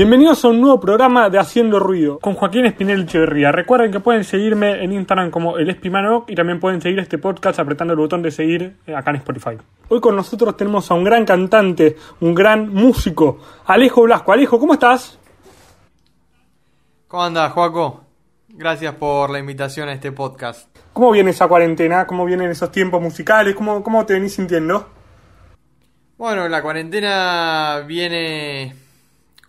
Bienvenidos a un nuevo programa de Haciendo Ruido con Joaquín Espinel Echeverría. Recuerden que pueden seguirme en Instagram como el Espimano y también pueden seguir este podcast apretando el botón de seguir eh, acá en Spotify. Hoy con nosotros tenemos a un gran cantante, un gran músico, Alejo Blasco. Alejo, ¿cómo estás? ¿Cómo andas, Joaco? Gracias por la invitación a este podcast. ¿Cómo viene esa cuarentena? ¿Cómo vienen esos tiempos musicales? ¿Cómo, cómo te venís sintiendo? Bueno, la cuarentena viene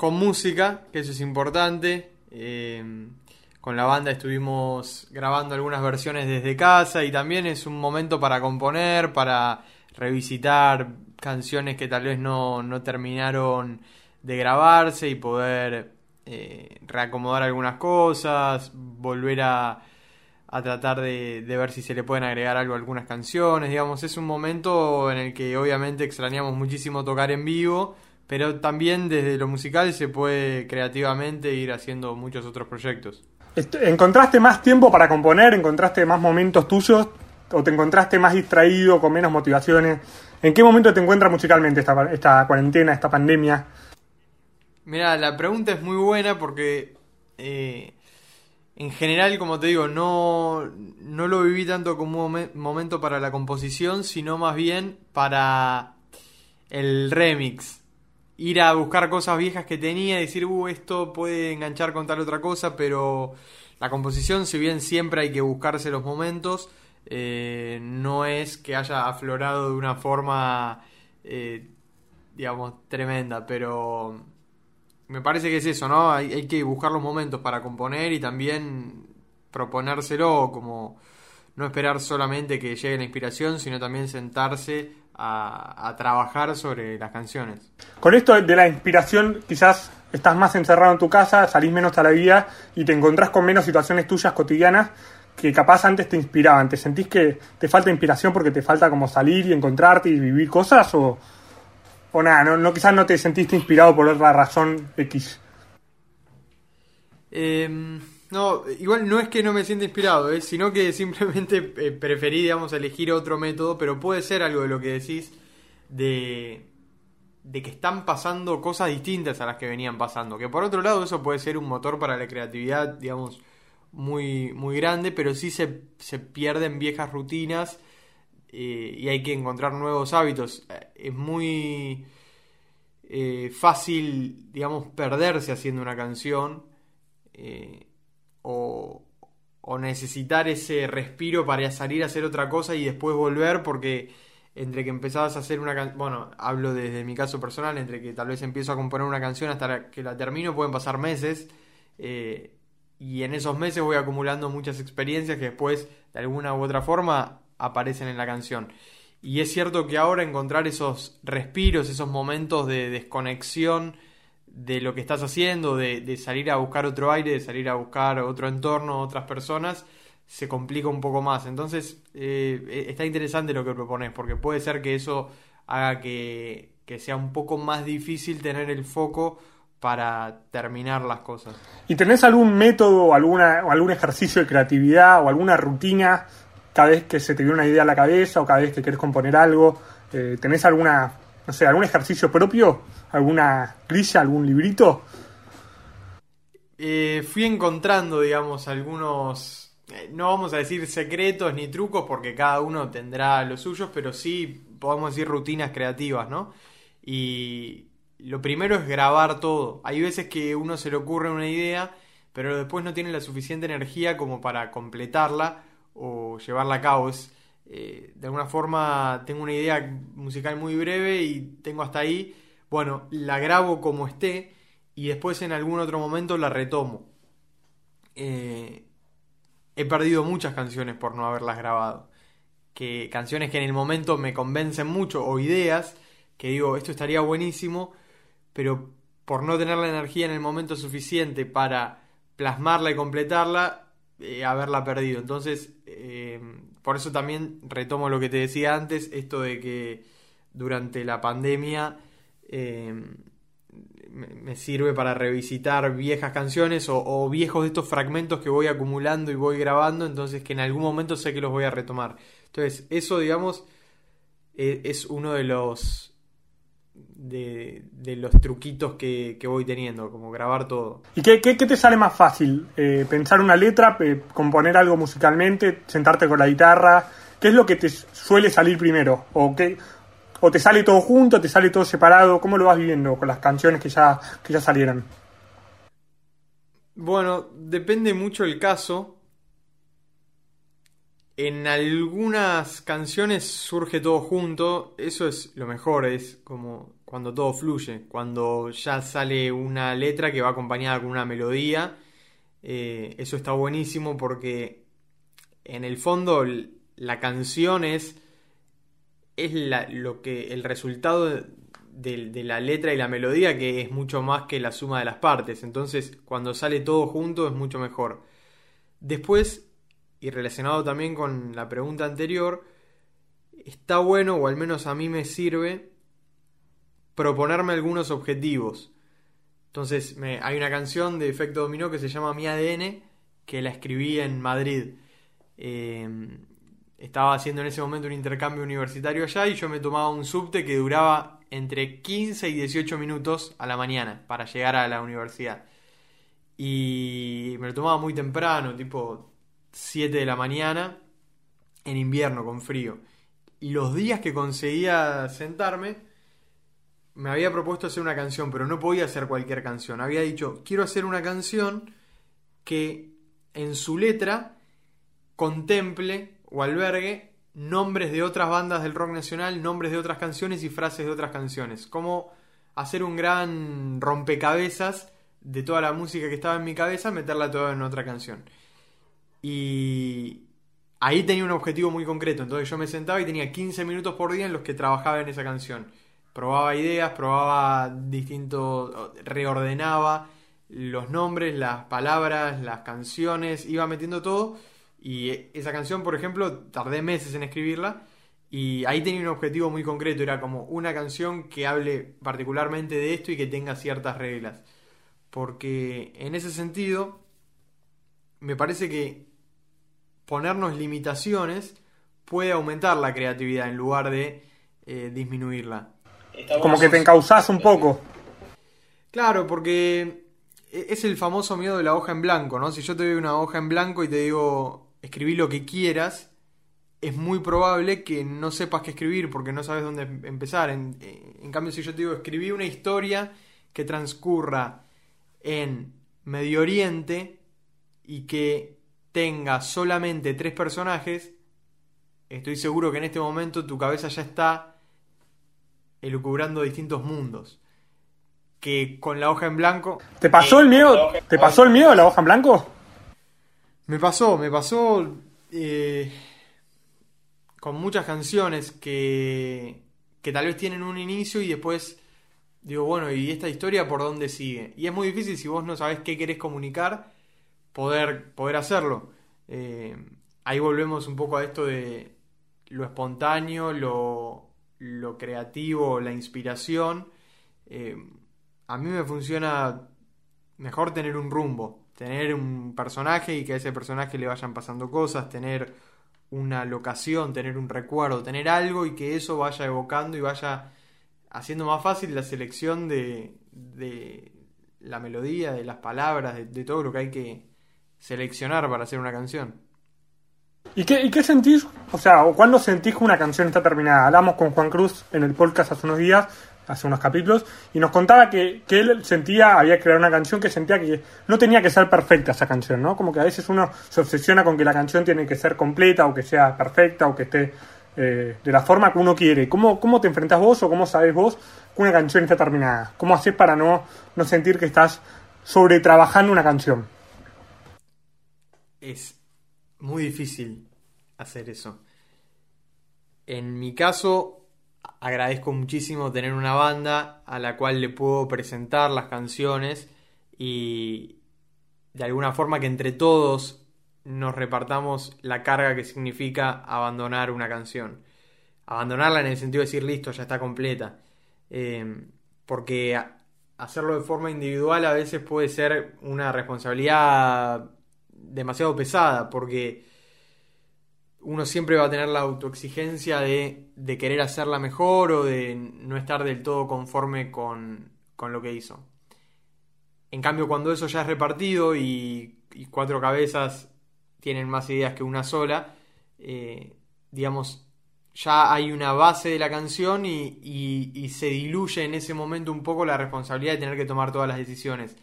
con música, que eso es importante. Eh, con la banda estuvimos grabando algunas versiones desde casa y también es un momento para componer, para revisitar canciones que tal vez no, no terminaron de grabarse y poder eh, reacomodar algunas cosas, volver a, a tratar de, de, ver si se le pueden agregar algo a algunas canciones, digamos, es un momento en el que obviamente extrañamos muchísimo tocar en vivo pero también desde lo musical se puede creativamente ir haciendo muchos otros proyectos. ¿Encontraste más tiempo para componer? ¿Encontraste más momentos tuyos? ¿O te encontraste más distraído, con menos motivaciones? ¿En qué momento te encuentras musicalmente esta, esta cuarentena, esta pandemia? Mira, la pregunta es muy buena porque eh, en general, como te digo, no, no lo viví tanto como un momento para la composición, sino más bien para el remix ir a buscar cosas viejas que tenía decir, uh, esto puede enganchar con tal otra cosa, pero la composición, si bien siempre hay que buscarse los momentos, eh, no es que haya aflorado de una forma, eh, digamos, tremenda, pero me parece que es eso, ¿no? Hay, hay que buscar los momentos para componer y también proponérselo como no esperar solamente que llegue la inspiración, sino también sentarse a, trabajar sobre las canciones. Con esto de la inspiración, quizás estás más encerrado en tu casa, salís menos a la vida y te encontrás con menos situaciones tuyas cotidianas que capaz antes te inspiraban. ¿Te sentís que te falta inspiración porque te falta como salir y encontrarte y vivir cosas? ¿O, o nada, no, no, quizás no te sentiste inspirado por otra razón X? Eh, no, igual no es que no me sienta inspirado, ¿eh? sino que simplemente eh, preferí, digamos, elegir otro método, pero puede ser algo de lo que decís de, de que están pasando cosas distintas a las que venían pasando. Que por otro lado eso puede ser un motor para la creatividad, digamos, muy, muy grande, pero sí se, se pierden viejas rutinas eh, y hay que encontrar nuevos hábitos. Eh, es muy fácil, digamos, perderse haciendo una canción o, necesitar ese respiro para salir a hacer otra cosa y después volver porque entre que empezabas a hacer una canción, bueno, hablo desde mi caso personal, entre que tal vez empiezo a componer una canción hasta que la termino pueden pasar meses eh, y en esos meses voy acumulando muchas experiencias que después de alguna u otra forma aparecen en la canción. Y es cierto que ahora encontrar esos respiros, esos momentos de desconexión, de lo que estás haciendo, de, salir a buscar otro aire, de salir a buscar otro entorno, otras personas, se complica un poco más. Entonces, eh, e, está interesante lo que propones, porque puede ser que eso haga que, que sea un poco más difícil tener el foco para terminar las cosas. ¿Y tenés algún método alguna, o algún ejercicio de creatividad o alguna rutina cada vez que se te viene una idea a la cabeza o cada vez que querés componer algo? Eh, ¿Tenés alguna, no sé, algún ejercicio propio? alguna grilla, algún librito? Eh, fui encontrando, digamos, algunos, eh, no vamos a decir secretos ni trucos porque cada uno tendrá los suyos, pero sí podemos decir rutinas creativas, ¿no? Y lo primero es grabar todo. Hay veces que uno se le ocurre una idea, pero después no tiene la suficiente energía como para completarla o llevarla a cabo. Eh, de alguna forma tengo una idea musical muy breve y tengo hasta ahí bueno, la grabo como esté y después en algún otro momento la retomo. Eh, he perdido muchas canciones por no haberlas grabado. Que, canciones que en el momento me convencen mucho o ideas que digo, esto estaría buenísimo, pero por no tener la energía en el momento suficiente para plasmarla y completarla, eh, haberla perdido. Entonces, por eso también retomo lo que te decía antes, esto de que durante la pandemia Em, me sirve para revisitar viejas canciones o, viejos de estos fragmentos que voy acumulando y voy grabando, entonces que en algún momento sé que los voy a retomar. Entonces, eso, digamos, e, es uno de los de, los truquitos que, voy teniendo, como grabar todo. ¿Y qué, qué, te sale más fácil? Eh, ¿Pensar una letra, componer algo musicalmente, sentarte con la guitarra? ¿Qué es lo que te suele salir primero? ¿O, qué, ¿O te sale todo junto, te sale todo separado? ¿Cómo lo vas viviendo con las canciones que ya, que ya salieron? Bueno, depende mucho el caso. En algunas canciones surge todo junto, eso es lo mejor, es como cuando todo fluye, cuando ya sale una letra que va acompañada con una melodía, eh, eso está buenísimo porque en el fondo la canción es, es lo que, el resultado de, de, la letra y la melodía que es mucho más que la suma de las partes, entonces cuando sale todo junto es mucho mejor. Después y relacionado también con la pregunta anterior, está bueno, o al menos a mí me sirve, proponerme algunos objetivos. Entonces, hay una canción de Efecto Dominó que se llama Mi ADN, que la escribí en Madrid. Em, estaba haciendo en ese momento un intercambio universitario allá y yo me tomaba un subte que duraba entre 15 y 18 minutos a la mañana para llegar a la universidad. Y me lo tomaba muy temprano, tipo 7 de la mañana en invierno con frío. Y los días que conseguía sentarme, me había propuesto hacer una canción, pero no podía hacer cualquier canción. Había dicho, quiero hacer una canción que en su letra contemple o albergue nombres de otras bandas del rock nacional, nombres de otras canciones y frases de otras canciones. Como hacer un gran rompecabezas de toda la música que estaba en mi cabeza, meterla toda en otra canción. Y ahí tenía un objetivo muy concreto. Entonces yo me sentaba y tenía 15 minutos por día en los que trabajaba en esa canción. Probaba ideas, probaba distintos, reordenaba los nombres, las palabras, las canciones, iba metiendo todo. Y esa canción, por ejemplo, tardé meses en escribirla. Y ahí tenía un objetivo muy concreto, era como una canción que hable particularmente de esto y que tenga ciertas reglas. Porque en ese sentido, me parece que ponernos limitaciones puede aumentar la creatividad en lugar de eh, disminuirla. Como que te encauzás un poco. Claro, porque e-, es el famoso miedo de la hoja en blanco, ¿no? Si yo te doy una hoja en blanco y te digo escribí lo que quieras, es muy probable que no sepas qué escribir porque no sabes dónde em-, empezar. En, en cambio, si yo te digo escribí una historia que transcurra en Medio Oriente y que tenga solamente tres personajes, estoy seguro que en este momento tu cabeza ya está elucubrando distintos mundos. Que con la hoja en blanco. ¿Te pasó el miedo? ¿Te pasó el miedo de la hoja en blanco? Me pasó, me pasó eh, con muchas canciones que, que tal vez tienen un inicio y después digo, bueno, ¿y esta historia por dónde sigue? Y es muy difícil si vos no sabés qué querés comunicar, poder, poder hacerlo. Eh, ahí volvemos un poco a esto de lo espontáneo, lo, lo creativo, la inspiración. Eh, a mí me funciona mejor tener un rumbo, tener un personaje y que a ese personaje le vayan pasando cosas, tener una locación, tener un recuerdo, tener algo y que eso vaya evocando y vaya haciendo más fácil la selección de, de la melodía, de las palabras, de todo lo que hay que, seleccionar para hacer una canción. ¿Y qué, qué sentís? O sea, ¿o cuándo sentís que una canción está terminada? Hablamos con Juan Cruz en el podcast hace unos días, hace unos capítulos, y nos contaba que, que él sentía, había creado una canción que sentía que no tenía que ser perfecta esa canción, ¿no? Como que a veces uno se obsesiona con que la canción tiene que ser completa, o que sea perfecta, o que esté eh, de la forma que uno quiere. ¿Cómo, ¿Cómo te enfrentas vos o cómo sabes vos que una canción está terminada? ¿Cómo haces para no, no sentir que estás sobretrabajando una canción? es muy difícil hacer eso. En mi caso, agradezco muchísimo tener una banda a la cual le puedo presentar las canciones y de alguna forma que entre todos nos repartamos la carga que significa abandonar una canción. Abandonarla en el sentido de decir, listo, ya está completa. Eh, porque hacerlo de forma individual a veces puede ser una responsabilidad demasiado pesada, porque uno siempre va a tener la autoexigencia de, querer hacerla mejor o de no estar del todo conforme con, lo que hizo. En cambio, cuando eso ya es repartido y, cuatro cabezas tienen más ideas que una sola, eh, digamos, ya hay una base de la canción y, se diluye en ese momento un poco la responsabilidad de tener que tomar todas las decisiones.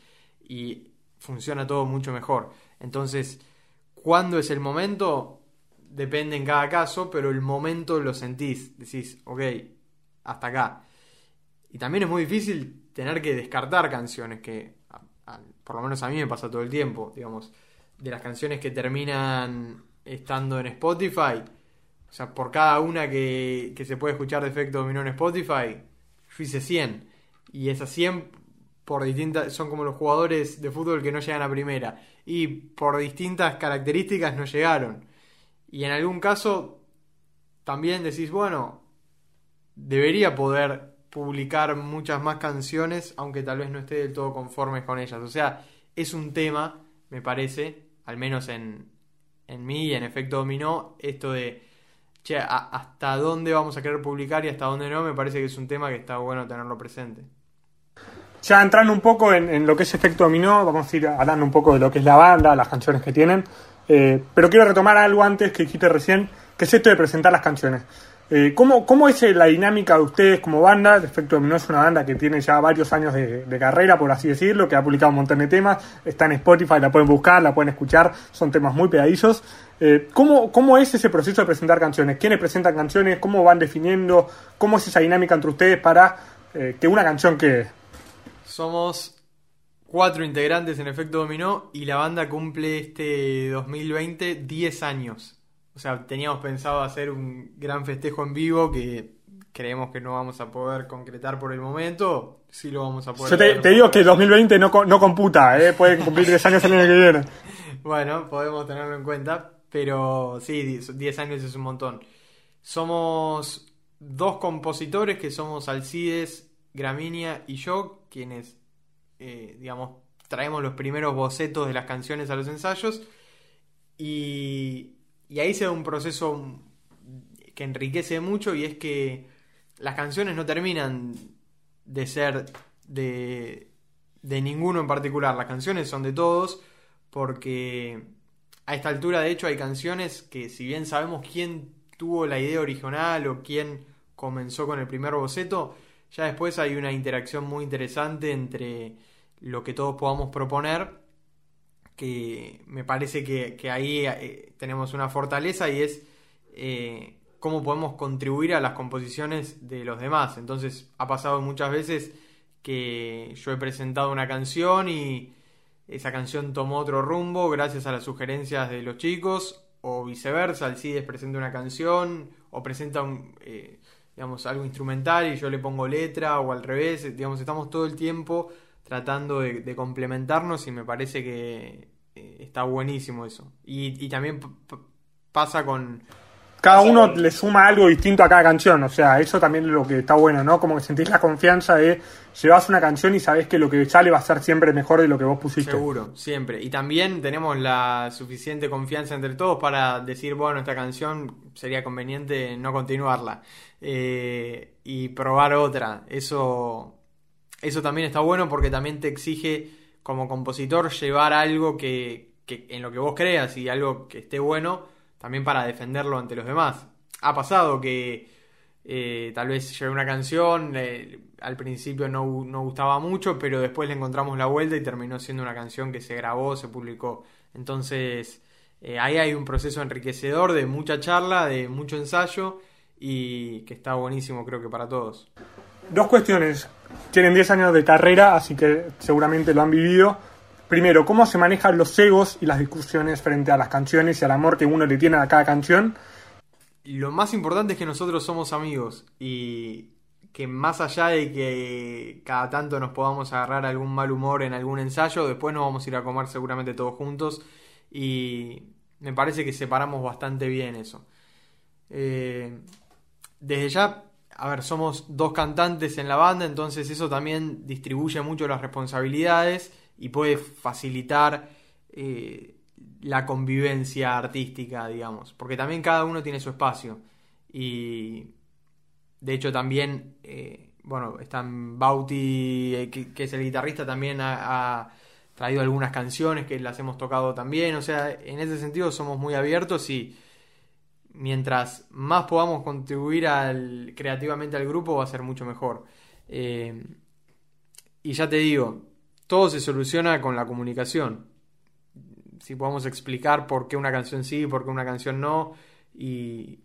Y funciona todo mucho mejor. Entonces, ¿cuándo es el momento? Depende en cada caso, pero el momento lo sentís. Decís, ok, hasta acá. Y también es muy difícil tener que descartar canciones que, por lo menos a mí me pasa todo el tiempo, digamos, de las canciones que terminan estando en Spotify o sea, por cada una que, se puede escuchar de efecto dominó en Spotify, yo hice 100. Y esas 100 por distintas, son como los jugadores de fútbol que no llegan a primera. Y por distintas características no llegaron. Y en algún caso también decís, bueno, debería poder publicar muchas más canciones, aunque tal vez no esté del todo conforme con ellas. O sea, es un tema, me parece, al menos en, en mí y en efecto dominó, esto de hasta dónde vamos a querer publicar y hasta dónde no, me parece que es un tema que está bueno tenerlo presente. Ya entrando un poco en, lo que es efecto dominó, vamos a ir hablando un poco de lo que es la banda, las canciones que tienen. Eh, pero quiero retomar algo antes que dijiste recién, que es esto de presentar las canciones. Eh, ¿cómo, ¿cómo, es la dinámica de ustedes como banda? Efecto Dominó es una banda que tiene ya varios años de, carrera, por así decirlo, que ha publicado un montón de temas, está en Spotify, la pueden buscar, la pueden escuchar, son temas muy pegadizos. Eh, ¿cómo, ¿Cómo es ese proceso de presentar canciones? ¿Quiénes presentan canciones? ¿Cómo van definiendo? ¿Cómo es esa dinámica entre ustedes para eh, que una canción que... Somos cuatro integrantes en Efecto Dominó y la banda cumple este 2020 10 años. O sea, teníamos pensado hacer un gran festejo en vivo que creemos que no vamos a poder concretar por el momento. Sí lo vamos a poder. Yo te, digo que 2020 no, no computa, ¿eh? puede cumplir 10 años el año que viene. Bueno, podemos tenerlo en cuenta, pero sí, 10 años es un montón. Somos dos compositores que somos Alcides, Gramínea y yo, quienes, eh, digamos, traemos los primeros bocetos de las canciones a los ensayos. Y ahí se da un proceso que enriquece mucho y es que las canciones no terminan de ser de ninguno en particular, las canciones son de todos porque a esta altura de hecho hay canciones que si bien sabemos quién tuvo la idea original o quién comenzó con el primer boceto, ya después hay una interacción muy interesante entre lo que todos podamos proponer que me parece que, ahí eh, tenemos una fortaleza y es eh, cómo podemos contribuir a las composiciones de los demás. Entonces ha pasado muchas veces que yo he presentado una canción y esa canción tomó otro rumbo gracias a las sugerencias de los chicos o viceversa, Alcides presenta una canción o presenta un, eh, digamos, algo instrumental y yo le pongo letra o al revés, digamos, estamos todo el tiempo tratando de, complementarnos y me parece que eh, está buenísimo eso. Y, también pasa con... Cada uno le suma algo distinto a cada canción, o sea, eso también es lo que está bueno, ¿no? Como que sentís la confianza de llevas una canción y sabés que lo que sale va a ser siempre mejor de lo que vos pusiste. Seguro, siempre. Y también tenemos la suficiente confianza entre todos para decir, bueno, esta canción sería conveniente no continuarla eh, y probar otra. Eso eso también está bueno porque también te exige como compositor llevar algo que, en lo que vos creas y algo que esté bueno también para defenderlo ante los demás. Ha pasado que eh, tal vez llevé una canción, al principio no, gustaba mucho, pero después le encontramos la vuelta y terminó siendo una canción que se grabó, se publicó. Entonces eh, ahí hay un proceso enriquecedor de mucha charla, de mucho ensayo y que está buenísimo creo que para todos. Dos cuestiones tienen 10 años de carrera, así que seguramente lo han vivido. Primero, ¿cómo se manejan los egos y las discusiones frente a las canciones y al amor que uno le tiene a cada canción? Lo más importante es que nosotros somos amigos y que más allá de que cada tanto nos podamos agarrar algún mal humor en algún ensayo, después nos vamos a ir a comer seguramente todos juntos y me parece que separamos bastante bien eso. Eh, desde ya a ver, somos dos cantantes en la banda, entonces eso también distribuye mucho las responsabilidades y puede facilitar, eh, la convivencia artística, digamos, porque también cada uno tiene su espacio. Y de hecho también, eh, bueno, están Bauti, eh, que, es el guitarrista, también ha, traído algunas canciones que las hemos tocado también. O sea, en ese sentido somos muy abiertos y mientras más podamos contribuir creativamente al grupo va a ser mucho mejor. Y ya te digo, todo se soluciona con la comunicación. Si podemos explicar por qué una canción sí, por qué una canción no, y,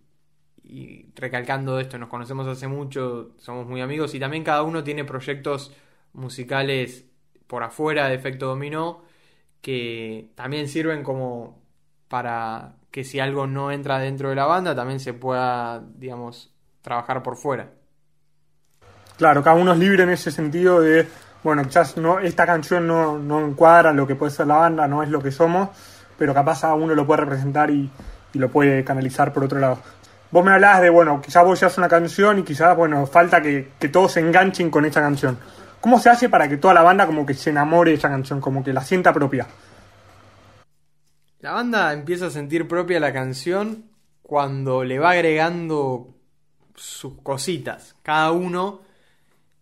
y recalcando esto, nos conocemos hace mucho, somos muy amigos y también cada uno tiene proyectos musicales por afuera de efecto dominó que también sirven como para que si algo no entra dentro de la banda también se pueda, digamos, trabajar por fuera. Claro, cada uno es libre en ese sentido de, bueno, quizás no, esta canción no, no encuadra lo que puede ser la banda, no es lo que somos, pero capaz a uno lo puede representar y, y lo puede canalizar por otro lado vos me hablabas de, bueno, quizás vos haces una canción y quizás, bueno, falta que, todos se enganchen con esa canción. ¿Cómo se hace para que toda la banda como que se enamore de esa canción, como que la sienta propia? La banda empieza a sentir propia la canción cuando le va agregando sus cositas. Cada uno,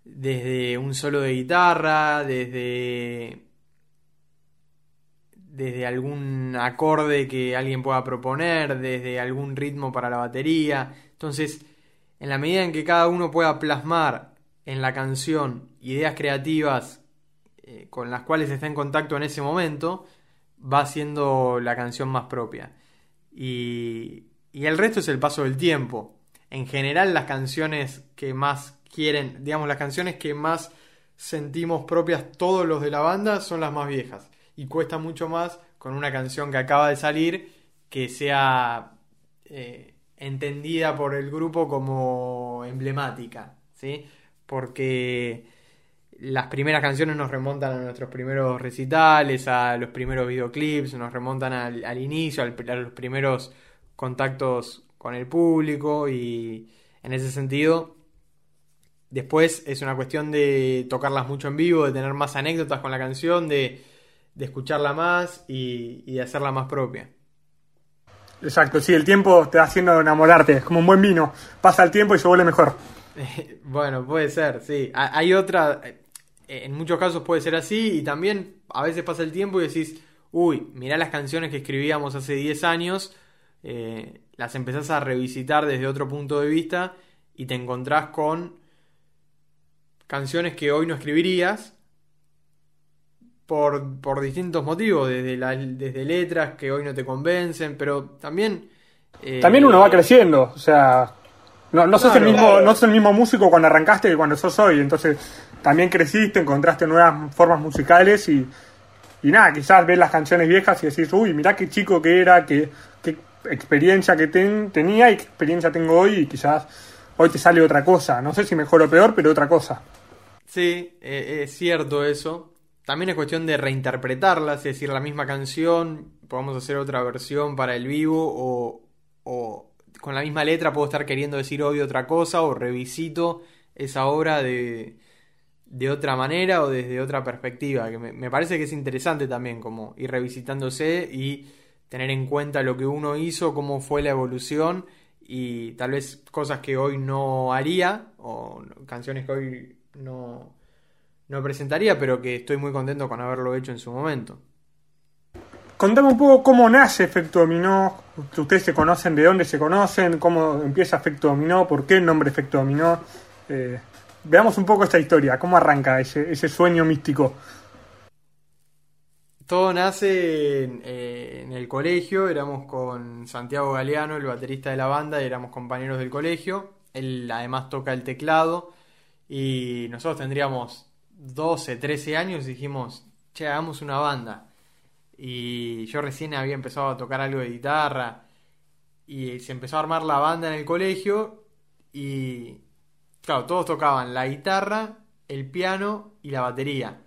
desde un solo de guitarra, desde desde algún acorde que alguien pueda proponer, desde algún ritmo para la batería. Entonces, en la medida en que cada uno pueda plasmar en la canción ideas creativas eh, con las cuales está en contacto en ese momento, va siendo la canción más propia. Y, y el resto es el paso del tiempo. En general, las canciones que más quieren, digamos, las canciones que más sentimos propias todos los de la banda son las más viejas y cuesta mucho más con una canción que acaba de salir que sea eh, entendida por el grupo como emblemática, ¿sí? Porque las primeras canciones nos remontan a nuestros primeros recitales, a los primeros videoclips, nos remontan al, inicio, a los primeros contactos con el público y en ese sentido después es una cuestión de tocarlas mucho en vivo, de tener más anécdotas con la canción, de de escucharla más y, y de hacerla más propia. Exacto, sí, el tiempo te va haciendo enamorarte, es como un buen vino, pasa el tiempo y se vuelve mejor. bueno, puede ser, sí. Hay otra, eh, en muchos casos puede ser así y también a veces pasa el tiempo y decís, uy, mirá las canciones que escribíamos hace 10 años, eh, las empezás a revisitar desde otro punto de vista y te encontrás con canciones que hoy no escribirías por, distintos motivos, desde, desde letras que hoy no te convencen, pero también... Eh, también uno va creciendo, o sea, no, no, sos el mismo, no sos el mismo músico cuando arrancaste que cuando sos hoy, entonces también creciste, encontraste nuevas formas musicales y, y nada, quizás ves las canciones viejas y decís, uy, mirá qué chico que era, qué, qué experiencia que tenía y qué experiencia tengo hoy y quizás hoy te sale otra cosa, no sé si mejor o peor, pero otra cosa. Sí, eh, es cierto eso. También es cuestión de reinterpretarla, es decir, la misma canción, podemos hacer otra versión para el vivo o, o con la misma letra puedo estar queriendo decir hoy otra cosa o revisito esa obra de, de otra manera o desde otra perspectiva, que me, me, parece que es interesante también como ir revisitándose y tener en cuenta lo que uno hizo, cómo fue la evolución y tal vez cosas que hoy no haría o canciones que hoy no, no presentaría, pero que estoy muy contento con haberlo hecho en su momento. Contame un poco cómo nace Efecto Dominó, ustedes se conocen, de dónde se conocen, cómo empieza Efecto Dominó, por qué el nombre Efecto Dominó. Eh, veamos un poco esta historia, cómo arranca ese, ese sueño místico. Todo nace en, eh, en, el colegio, éramos con Santiago Galeano, el baterista de la banda, éramos compañeros del colegio. Él además toca el teclado y nosotros tendríamos 12, 13 años dijimos, che, hagamos una banda. Y yo recién había empezado a tocar algo de guitarra. Y se empezó a armar la banda en el colegio. Y claro, todos tocaban la guitarra, el piano y la batería.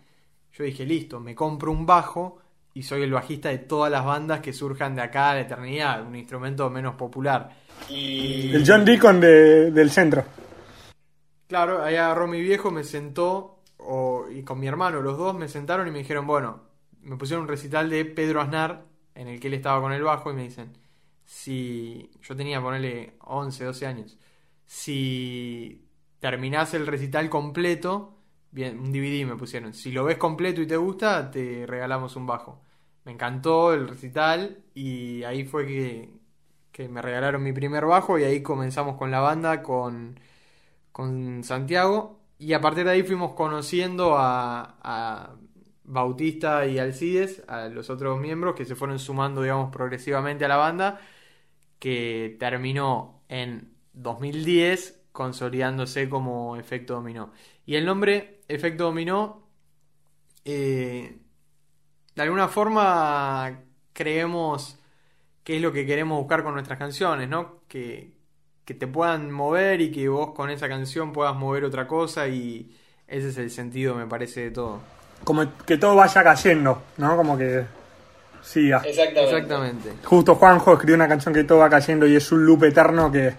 Yo dije, listo, me compro un bajo y soy el bajista de todas las bandas que surjan de acá a la eternidad, un instrumento menos popular. Y... El John Deacon del centro. Claro, ahí agarró mi viejo, me sentó y con mi hermano, los dos me sentaron y me dijeron, bueno, me pusieron un recital de Pedro Aznar en el que él estaba con el bajo y me dicen, si yo tenía, ponerle 11, 12 años, si terminás el recital completo, bien, un DVD me pusieron, si lo ves completo y te gusta, te regalamos un bajo. Me encantó el recital y ahí fue que, que me regalaron mi primer bajo y ahí comenzamos con la banda, con, con Santiago y a partir de ahí fuimos conociendo a, Bautista y Alcides, a los otros miembros que se fueron sumando, digamos, progresivamente a la banda, que terminó en 2010 consolidándose como Efecto Dominó. Y el nombre Efecto Dominó, eh, de alguna forma creemos que es lo que queremos buscar con nuestras canciones, ¿no? Que, que te puedan mover y que vos con esa canción puedas mover otra cosa y ese es el sentido, me parece, de todo. Como que todo vaya cayendo, ¿no? Como que siga. Exactamente. Exactamente. Justo Juanjo escribió una canción que todo va cayendo y es un loop eterno que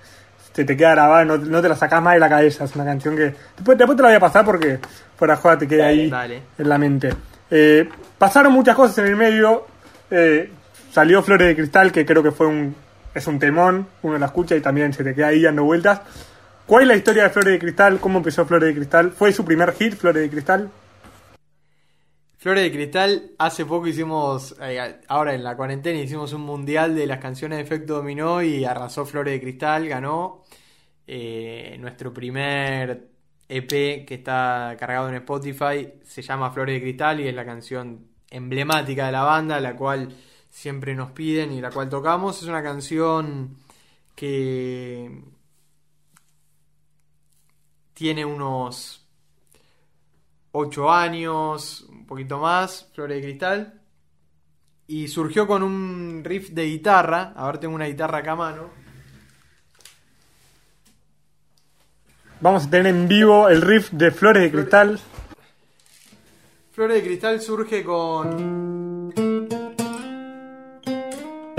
te, te queda grabado, no, no te la sacás más de la cabeza. Es una canción que. Después, después te la voy a pasar porque fuera joda te queda Dale, ahí dale. en la mente. Eh, pasaron muchas cosas en el medio. eh, salió Flores de Cristal, que creo que fue un. Es un temón, uno la escucha y también se te queda ahí dando vueltas. ¿Cuál es la historia de Flores de Cristal? ¿Cómo empezó Flores de Cristal? ¿Fue su primer hit, Flores de Cristal? Flores de Cristal, hace poco hicimos, eh, ahora en la cuarentena hicimos un mundial de las canciones de Efecto Dominó y arrasó Flores de Cristal, ganó eh, nuestro primer EP que está cargado en Spotify, se llama Flores de Cristal y es la canción emblemática de la banda, la cual siempre nos piden y la cual tocamos. Es una canción que tiene unos 8 años, un poquito más, Flores de Cristal. Y surgió con un riff de guitarra. A ver, tengo una guitarra acá a mano. Vamos a tener en vivo el riff de Flores de Cristal. Flores de Cristal surge con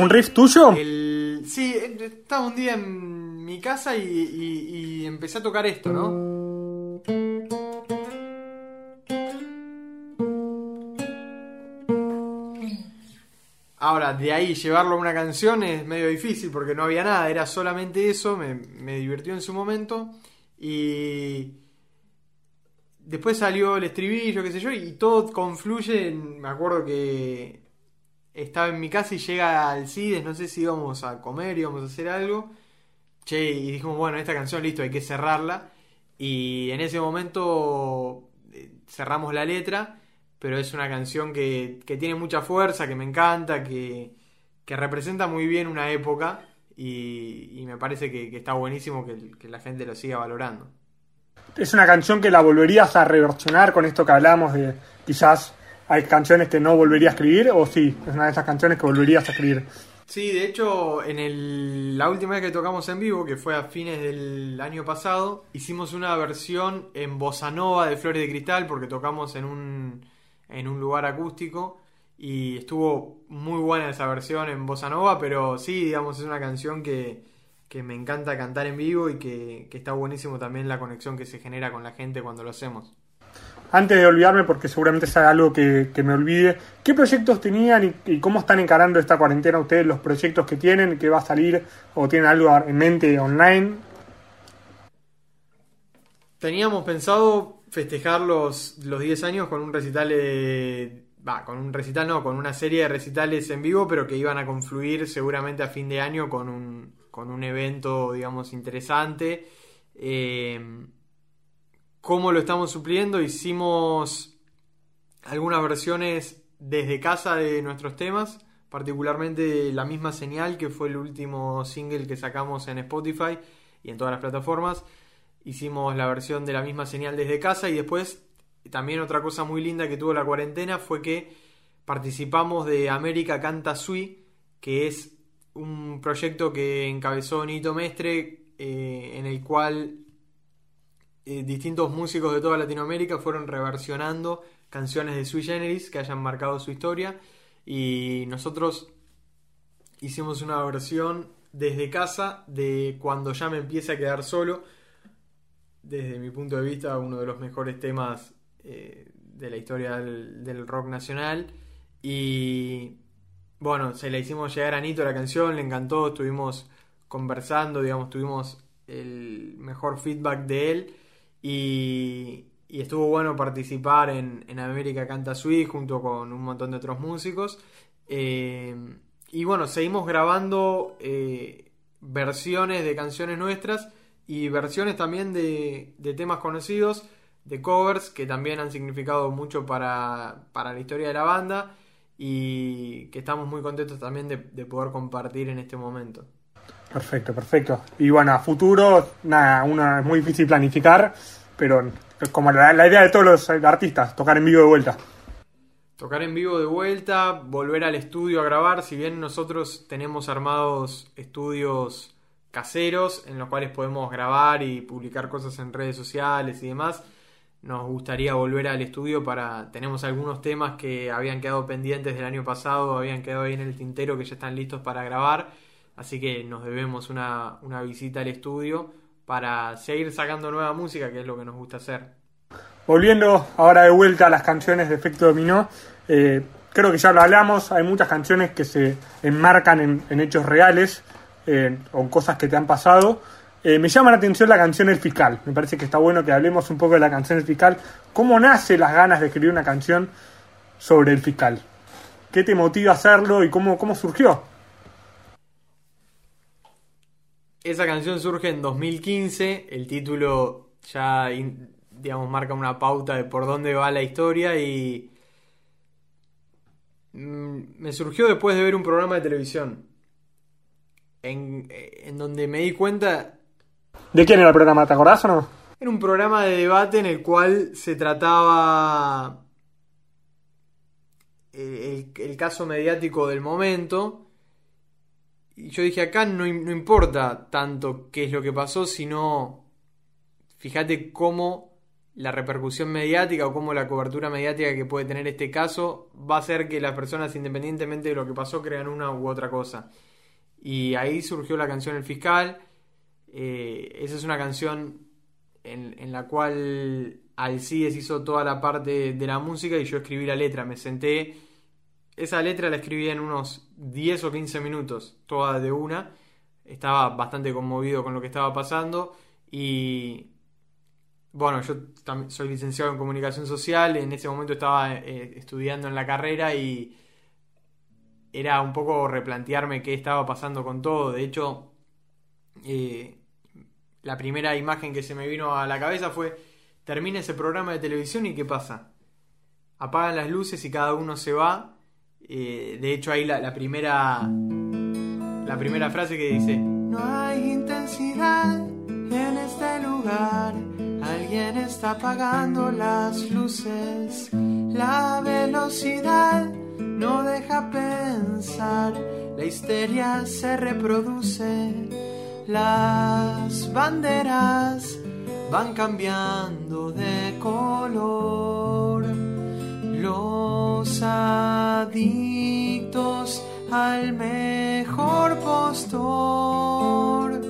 ¿Un riff tuyo? Sí, estaba un día en mi casa y empecé a tocar esto, ¿no? Ahora, de ahí llevarlo a una canción es medio difícil porque no había nada, era solamente eso, me, me divirtió en su momento y después salió el estribillo, qué sé yo, y todo confluye, en- me acuerdo que estaba en mi casa y llega Alcides, no sé si íbamos a comer, íbamos a hacer algo, che, y dijimos, bueno, esta canción listo, hay que cerrarla, y en ese momento eh, cerramos la letra, pero es una canción que, que tiene mucha fuerza, que me encanta, que, que representa muy bien una época, y, me parece que, que está buenísimo que, que la gente lo siga valorando. Es una canción que la volverías a reversionar con esto que hablamos de quizás hay canciones que no volvería a escribir o sí, es una de esas canciones que volverías a escribir. Sí, de hecho, en el- la última vez que tocamos en vivo, que fue a fines del año pasado, hicimos una versión en bossa nova de Flores de Cristal, porque tocamos en un, en un lugar acústico y estuvo muy buena esa versión en bossa nova, pero sí, digamos, es una canción que, me encanta cantar en vivo y que está buenísimo también la conexión que se genera con la gente cuando lo hacemos. Antes de olvidarme, porque seguramente es algo que, que me olvide, ¿qué proyectos tenían y, cómo están encarando esta cuarentena ustedes, los proyectos que tienen, que va a salir o tienen algo en mente online? Teníamos pensado festejar los, los 10 años con un recital. Va, con un recital no, con una serie de recitales en vivo, pero que iban a confluir seguramente a fin de año con un, con un evento, digamos, interesante. Eh, ¿Cómo lo estamos supliendo? Hicimos algunas versiones desde casa de nuestros temas, particularmente La misma señal, que fue el último single que sacamos en Spotify y en todas las plataformas. Hicimos la versión de La misma señal desde casa y después también otra cosa muy linda que tuvo la cuarentena fue que participamos de América Canta Sui, que es un proyecto que encabezó Nito Mestre, eh, en el cual eh, distintos músicos de toda Latinoamérica fueron reversionando canciones de Sui Generis que hayan marcado su historia. Y nosotros hicimos una versión desde casa de cuando ya me empiece a quedar solo. Desde mi punto de vista uno de los mejores temas eh, de la historia del, del rock nacional. Y bueno, se la hicimos llegar a Nito la canción, le encantó, estuvimos conversando, digamos, tuvimos el mejor feedback de él y, estuvo bueno participar en, América Canta Sweet junto con un montón de otros músicos. Eh, y bueno, seguimos grabando eh, versiones de canciones nuestras y versiones también de, temas conocidos, de covers que también han significado mucho para, para, la historia de la banda y que estamos muy contentos también de poder compartir en este momento. Perfecto, perfecto. Y bueno, a futuro, nada, uno es muy difícil planificar, pero como la, la, idea de todos los artistas, tocar en vivo de vuelta. Tocar en vivo de vuelta, volver al estudio a grabar, si bien nosotros tenemos armados estudios caseros en los cuales podemos grabar y publicar cosas en redes sociales y demás, nos gustaría volver al estudio para... Tenemos algunos temas que habían quedado pendientes del año pasado, habían quedado ahí en el tintero que ya están listos para grabar, así que nos debemos una, una visita al estudio para seguir sacando nueva música, que es lo que nos gusta hacer. Volviendo ahora de vuelta a las canciones de Efecto Dominó, eh, creo que ya lo hablamos, hay muchas canciones que se enmarcan en, hechos reales eh, o cosas que te han pasado. Eh, me llama la atención la canción El Fiscal, me parece que está bueno que hablemos un poco de la canción El Fiscal. ¿Cómo nace las ganas de escribir una canción sobre el fiscal? ¿Qué te motiva a hacerlo y cómo, cómo surgió? Esa canción surge en 2015, el título ya, digamos, marca una pauta de por dónde va la historia y mm, me surgió después de ver un programa de televisión en, en, donde me di cuenta... ¿De quién era el programa? ¿Te acordás o no? Era un programa de debate en el cual se trataba el, el caso mediático del momento y yo dije, acá no, no, importa tanto qué es lo que pasó, sino fíjate cómo la repercusión mediática o cómo la cobertura mediática que puede tener este caso va a hacer que las personas, independientemente de lo que pasó, crean una u otra cosa. Y ahí surgió la canción El Fiscal. Eh, esa es una canción en, en la cual Alcides hizo toda la parte de la música y yo escribí la letra. Me senté esa letra la escribí en unos 10 o 15 minutos, toda de una. Estaba bastante conmovido con lo que estaba pasando y bueno, yo soy licenciado en comunicación social, en ese momento estaba eh, estudiando en la carrera y era un poco replantearme qué estaba pasando con todo. De hecho, eh, la primera imagen que se me vino a la cabeza fue, termina ese programa de televisión y ¿qué pasa? Apagan las luces y cada uno se va eh, de hecho, ahí la, la, primera. La primera frase que dice: No hay intensidad en este lugar. Alguien está apagando las luces. La velocidad no deja pensar. La histeria se reproduce. Las banderas van cambiando de color. Los adictos al mejor postor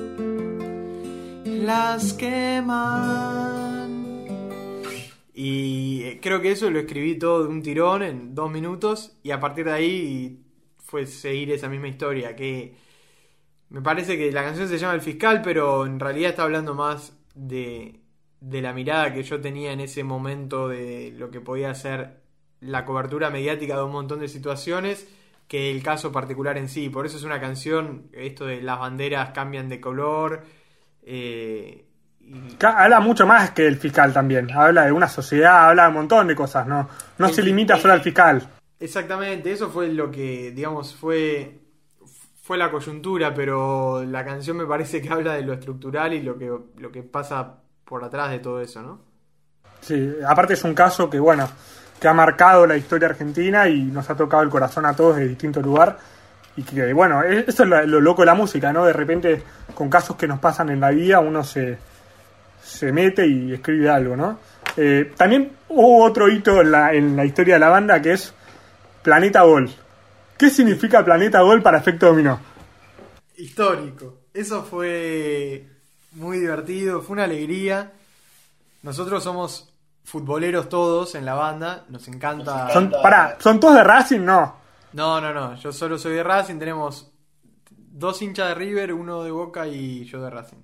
las queman. Y creo que eso lo escribí todo de un tirón en dos minutos y a partir de ahí fue seguir esa misma historia que me parece que la canción se llama El Fiscal pero en realidad está hablando más de, de la mirada que yo tenía en ese momento de lo que podía ser la cobertura mediática de un montón de situaciones que el caso particular en sí. Por eso es una canción, esto de las banderas cambian de color. Eh, y... Habla mucho más que el fiscal también. Habla de una sociedad, habla de un montón de cosas, ¿no? No el, se limita solo al fiscal. Exactamente, eso fue lo que, digamos, fue, fue la coyuntura, pero la canción me parece que habla de lo estructural y lo que, lo que pasa por atrás de todo eso, ¿no? Sí, aparte es un caso que, bueno, que ha marcado la historia argentina y nos ha tocado el corazón a todos de distinto lugar. Y que, bueno, eso es lo, lo, loco de la música, ¿no? De repente, con casos que nos pasan en la vida, uno se, se mete y escribe algo, ¿no? Eh, también hubo otro hito en la, en la historia de la banda que es Planeta Gol. ¿Qué significa Planeta Gol para Efecto Dominó? Histórico. Eso fue muy divertido, fue una alegría. Nosotros somos futboleros todos en la banda, nos encanta. Son, pará, ¿son todos de Racing? No. No, no, no. Yo solo soy de Racing. Tenemos dos hinchas de River, uno de Boca y yo de Racing.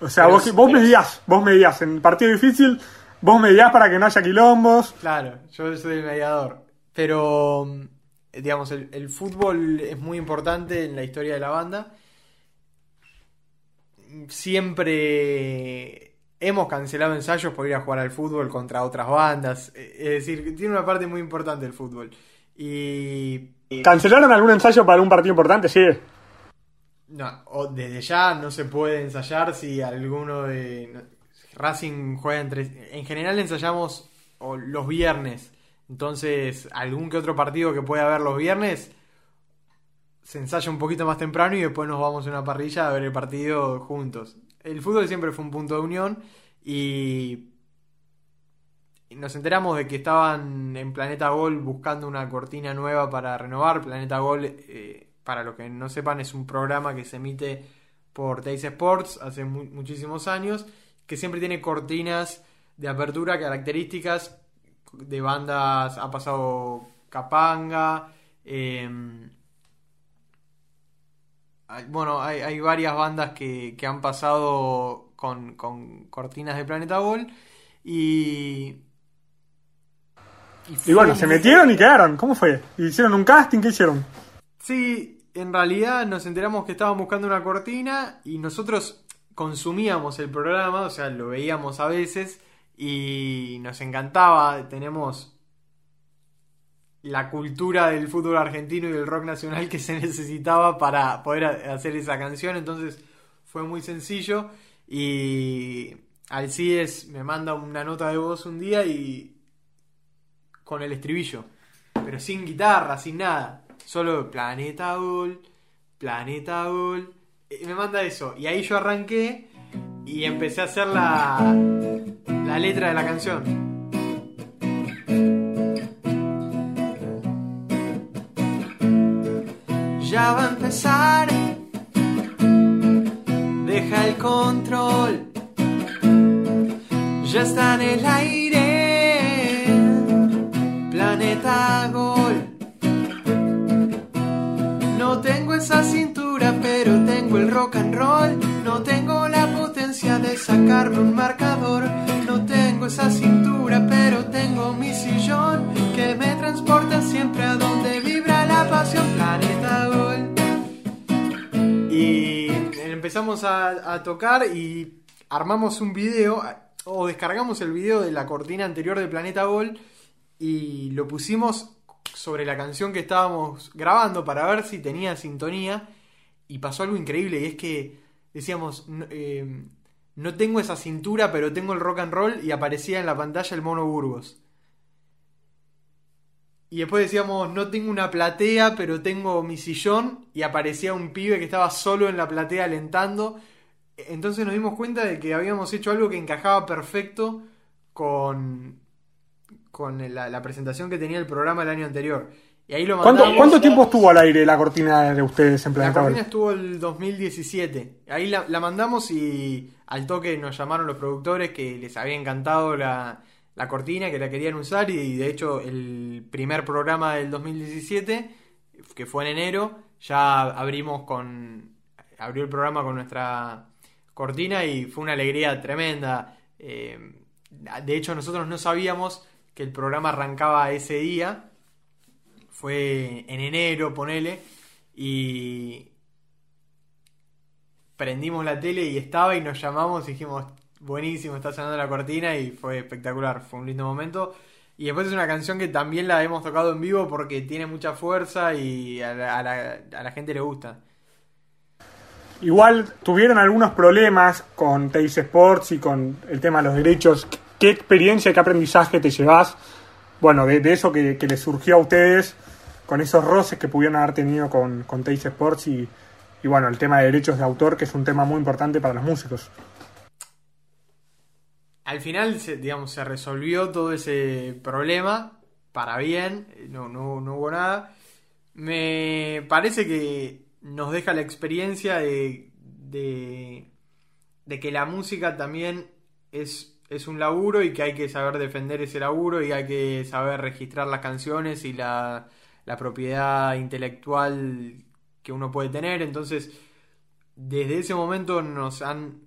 O sea, Pero vos, vos pero medías, vos medías en partido difícil, vos medías para que no haya quilombos. Claro, yo soy el mediador. Pero, digamos, el, el fútbol es muy importante en la historia de la banda. Siempre hemos cancelado ensayos por ir a jugar al fútbol contra otras bandas. Eh, Es decir, tiene una parte muy importante el fútbol. Y ¿Cancelaron algún ensayo para algún partido importante? Sí. No, o desde ya no se puede ensayar si alguno de Racing juega entre en general ensayamos los viernes. Entonces, algún que otro partido que pueda haber los viernes se ensaya un poquito más temprano y después nos vamos a una parrilla a ver el partido juntos. El fútbol siempre fue un punto de unión y nos enteramos de que estaban en Planeta Gol buscando una cortina nueva para renovar. Planeta Gol, eh, para los que no sepan, es un programa que se emite por Teis Sports hace mu- muchísimos años, que siempre tiene cortinas de apertura características de bandas. Ha pasado Capanga. em, hay- bueno, hay, hay varias bandas que, que han pasado con, con cortinas de Planeta Gol. Y. Y fue bueno, se metieron y quedaron. ¿Cómo fue? ¿Hicieron un casting? ¿Qué hicieron? Sí, en realidad nos enteramos que estaban buscando una cortina y nosotros consumíamos el programa, o sea, lo veíamos a veces y nos encantaba. Tenemos la cultura del fútbol argentino y del rock nacional que se necesitaba para poder hacer esa canción, entonces fue muy sencillo y Alcides me manda una nota de voz un día y con el estribillo, pero sin guitarra, sin nada, solo Planeta Gol, Planeta Gol, y me manda eso y ahí yo arranqué y empecé a hacer la la letra de la canción. Ya va a empezar. Deja el control. Ya está en el aire. Planeta Gol. No tengo esa cintura, pero tengo el rock and roll. No tengo la potencia de sacarme un marcador. No tengo esa cintura, pero tengo mi sillón que me transporta siempre a donde Planeta. Y empezamos a, tocar y armamos un video, o descargamos el video de la cortina anterior de Planeta Gol y lo pusimos sobre la canción que estábamos grabando para ver si tenía sintonía. Y pasó algo increíble, y es que decíamos, no, eh, no tengo esa cintura, pero tengo el rock and roll, y aparecía en la pantalla el mono Burgos. Y después decíamos, no tengo una platea, pero tengo mi sillón. Y aparecía un pibe que estaba solo en la platea alentando. Entonces nos dimos cuenta de que habíamos hecho algo que encajaba perfecto con, con la, la presentación que tenía el programa el año anterior. Y ahí lo ¿Cuánto, cuánto tiempo estuvo al aire la cortina de ustedes en La Planeta cortina Gol? estuvo el 2017. Ahí la, la mandamos y al toque nos llamaron los productores que les había encantado la, la cortina, que la querían usar y de hecho el primer programa del 2017, que fue en enero, ya abrimos con... abrió el programa con nuestra cortina y fue una alegría tremenda. Eh, de hecho nosotros no sabíamos que el programa arrancaba ese día fue en enero, ponele, y prendimos la tele y estaba y nos llamamos y dijimos, buenísimo, está sonando la cortina y fue espectacular, fue un lindo momento. Y después es una canción que también la hemos tocado en vivo porque tiene mucha fuerza y a la, a la- gente le gusta. Igual tuvieron algunos problemas con Teis Sports y con el tema de los derechos. ¿Qué experiencia, qué aprendizaje te llevas? Bueno, de, eso que, que les surgió a ustedes, con esos roces que pudieron haber tenido con, con Sports y, y bueno, el tema de derechos de autor, que es un tema muy importante para los músicos. Al final, se, digamos, se resolvió todo ese problema para bien, no, no, no hubo nada. Me parece que nos deja la experiencia de, de, que la música también es, es un laburo y que hay que saber defender ese laburo y hay que saber registrar las canciones y la propiedad intelectual que uno puede tener. Entonces, desde ese momento nos han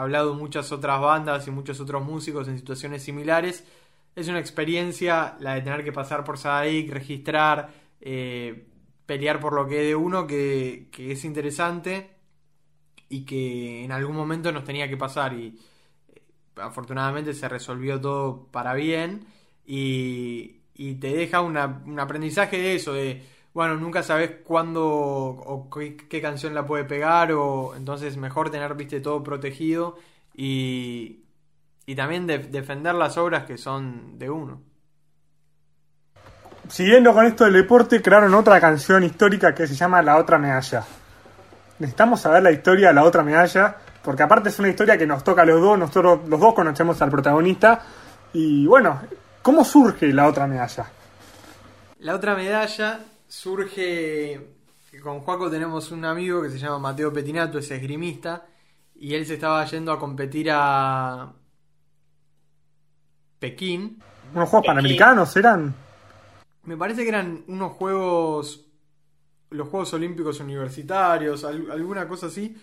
hablado muchas otras bandas y muchos otros músicos en situaciones similares. Es una experiencia la de tener que pasar por Sadaic, registrar, eh, pelear por lo que es de uno, que, es interesante y que en algún momento nos tenía que pasar y eh, afortunadamente se resolvió todo para bien y, y te deja un aprendizaje de eso, bueno, nunca sabes cuándo o qué, canción la puede pegar, o entonces mejor tener, viste, todo protegido y, y también defender las obras que son de uno. Siguiendo con esto del deporte, crearon otra canción histórica que se llama La Otra Medalla. Necesitamos saber la historia de la otra medalla, porque aparte es una historia que nos toca a los dos, nosotros los dos conocemos al protagonista. Y bueno, ¿cómo surge la otra medalla? La otra medalla surge con Juaco tenemos un amigo que se llama Mateo Petinato, es esgrimista, y él se estaba yendo a competir a Pekín. ¿Unos Juegos Panamericanos eran? Me parece que eran unos Juegos, los Juegos Olímpicos Universitarios, alguna cosa así.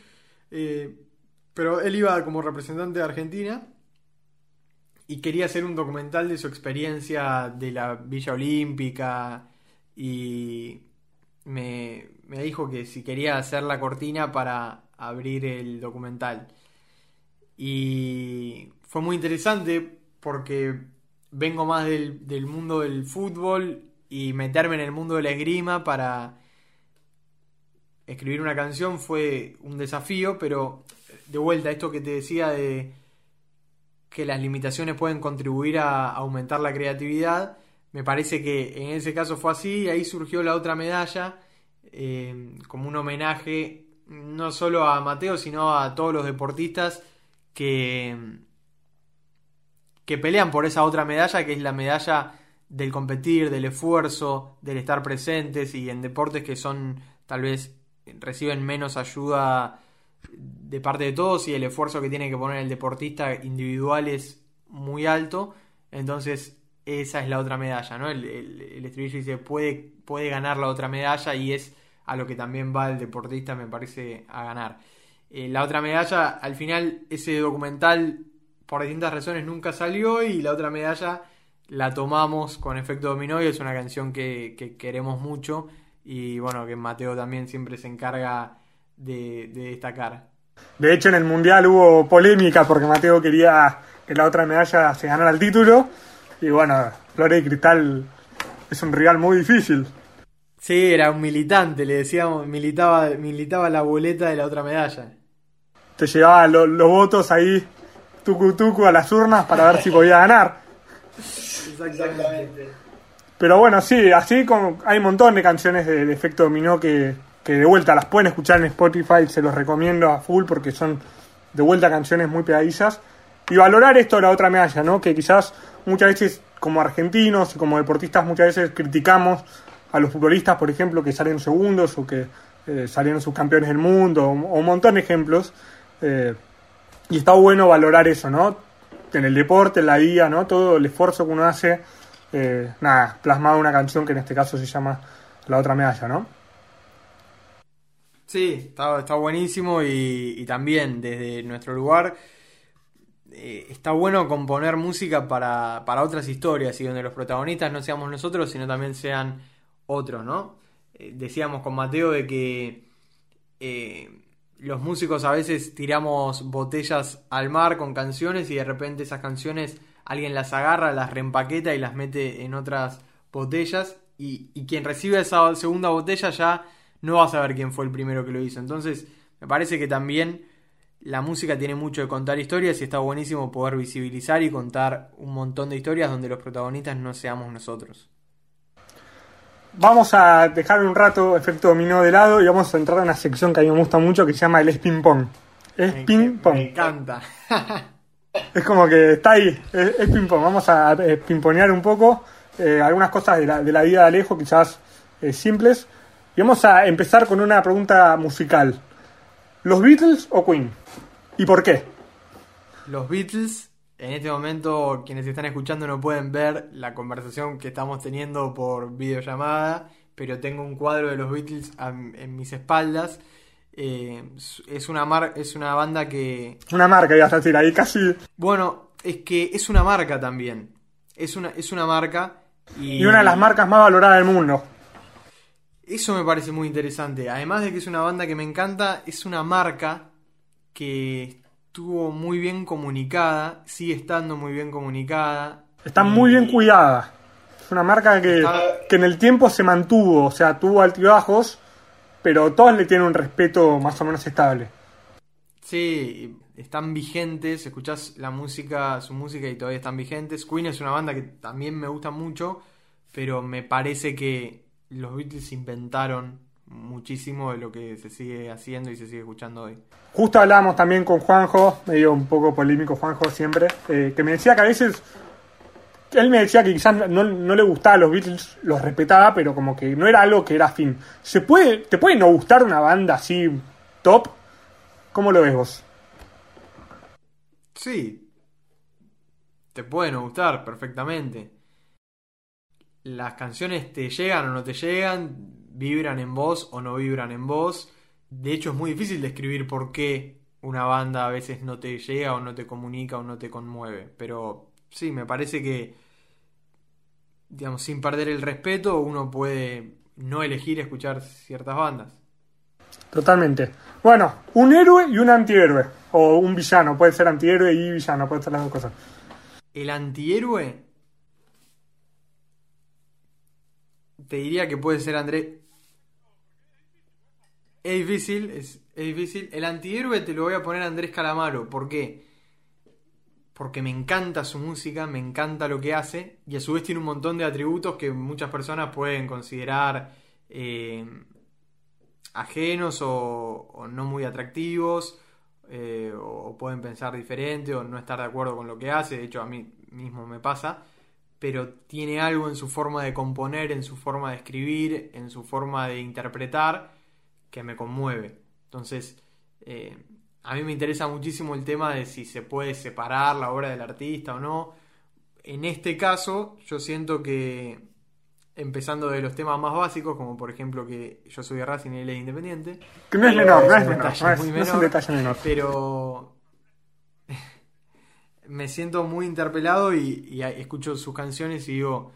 Eh, pero él iba como representante de Argentina y quería hacer un documental de su experiencia de la Villa Olímpica y me, dijo que si quería hacer la cortina para abrir el documental. Y fue muy interesante porque vengo más del, del, mundo del fútbol y meterme en el mundo de la esgrima para escribir una canción fue un desafío, pero de vuelta, esto que te decía de que las limitaciones pueden contribuir a aumentar la creatividad, me parece que en ese caso fue así y ahí surgió la otra medalla eh, como un homenaje no solo a Mateo, sino a todos los deportistas que, que pelean por esa otra medalla, que es la medalla del competir, del esfuerzo, del estar presentes y en deportes que son tal vez reciben menos ayuda de parte de todos y el esfuerzo que tiene que poner el deportista individual es muy alto. Entonces esa es la otra medalla, ¿no? El, el, estribillo dice, puede, puede ganar la otra medalla y es a lo que también va el deportista, me parece, a ganar. Eh, la otra medalla, al final, ese documental, por distintas razones, nunca salió y la otra medalla la tomamos con efecto dominó y es una canción que, queremos mucho y bueno, que Mateo también siempre se encarga de, de destacar. De hecho, en el Mundial hubo polémica porque Mateo quería que la otra medalla se ganara el título y bueno, Flores y Cristal es un rival muy difícil. Sí, era un militante, le decíamos, militaba, militaba la boleta de la otra medalla. Te llevaba los votos ahí, tucu tucu, a las urnas para ver si podía ganar. Exactamente. Pero bueno, sí, así como hay un montón de canciones de, efecto dominó que, que de vuelta las pueden escuchar en Spotify, se los recomiendo a full porque son de vuelta canciones muy pegadizas. Y valorar esto de la otra medalla, ¿no? Que quizás muchas veces como argentinos y como deportistas muchas veces criticamos a los futbolistas, por ejemplo, que salen segundos o que eh, salieron subcampeones del mundo, o, un montón de ejemplos. Eh, y está bueno valorar eso, ¿no? En el deporte, en la vida, ¿no? Todo el esfuerzo que uno hace, eh, nada, plasmado una canción que en este caso se llama La otra medalla, ¿no? Sí, está, está buenísimo y también desde nuestro lugar eh, está bueno componer música para, para, otras historias y donde los protagonistas no seamos nosotros, sino también sean otros, ¿no? Eh, decíamos con Mateo de que eh, los músicos a veces tiramos botellas al mar con canciones y de repente esas canciones alguien las agarra, las reempaqueta y las mete en otras botellas y, y quien recibe esa segunda botella ya no va a saber quién fue el primero que lo hizo. Entonces, me parece que también la música tiene mucho de contar historias y está buenísimo poder visibilizar y contar un montón de historias donde los protagonistas no seamos nosotros. Vamos a dejar un rato efecto dominó de lado y vamos a entrar en una sección que a mí me gusta mucho que se llama el es ping pong. Es ping pong. Me encanta. es como que está ahí, es, ping pong. Vamos a pimponear un poco eh, algunas cosas de la, de la, vida de Alejo, quizás eh, simples. Y vamos a empezar con una pregunta musical. ¿Los Beatles o Queen? ¿Y por qué? Los Beatles, en este momento quienes están escuchando no pueden ver la conversación que estamos teniendo por videollamada, pero tengo un cuadro de los Beatles en mis espaldas. Eh, es, una mar- es una banda que, Una marca, ibas a decir, ahí casi. bueno, es que es una marca también. Es una, es una marca. Y, Y una de las marcas más valoradas del mundo. Eso me parece muy interesante. Además de que es una banda que me encanta, es una marca que estuvo muy bien comunicada, sigue estando muy bien comunicada. Está muy bien cuidada. Es una marca que, Está- que en el tiempo se mantuvo, o sea, tuvo altibajos, pero todos le tienen un respeto más o menos estable. Sí, están vigentes, escuchás la música, su música y todavía están vigentes. Queen es una banda que también me gusta mucho, pero me parece que los Beatles inventaron muchísimo de lo que se sigue haciendo y se sigue escuchando hoy. Justo hablábamos también con Juanjo, medio un poco polémico Juanjo siempre, eh, que me decía que a veces, él me decía que quizás no, no le gustaba a los Beatles, los respetaba, pero como que no era algo que era fin. ¿Se puede, ¿Te puede no gustar una banda así top? ¿Cómo lo ves vos? Sí, te pueden gustar perfectamente. Las canciones te llegan o no te llegan, vibran en vos o no vibran en vos. De hecho, es muy difícil describir por qué una banda a veces no te llega o no te comunica o no te conmueve. Pero sí, me parece que, digamos, sin perder el respeto, uno puede no elegir escuchar ciertas bandas. Totalmente. Bueno, un héroe y un antihéroe. O un villano, puede ser antihéroe y villano, puede ser las dos cosas. El antihéroe. Te diría que puede ser Andrés. Es difícil, es, difícil. El antihéroe te lo voy a poner a Andrés Calamaro. ¿Por qué? Porque me encanta su música, me encanta lo que hace. Y a su vez tiene un montón de atributos que muchas personas pueden considerar eh, ajenos o, o no muy atractivos. eh, o pueden pensar diferente o no estar de acuerdo con lo que hace. De hecho, a mí mismo me pasa. Pero tiene algo en su forma de componer, en su forma de escribir, en su forma de interpretar, que me conmueve. Entonces, eh, a mí me interesa muchísimo el tema de si se puede separar la obra del artista o no. En este caso, yo siento que, empezando de los temas más básicos, como por ejemplo que yo soy de Racing y él es independiente, Que no es menor, no es menor, no es, muy no es un detalle menor. pero me siento muy interpelado y, y escucho sus canciones y digo,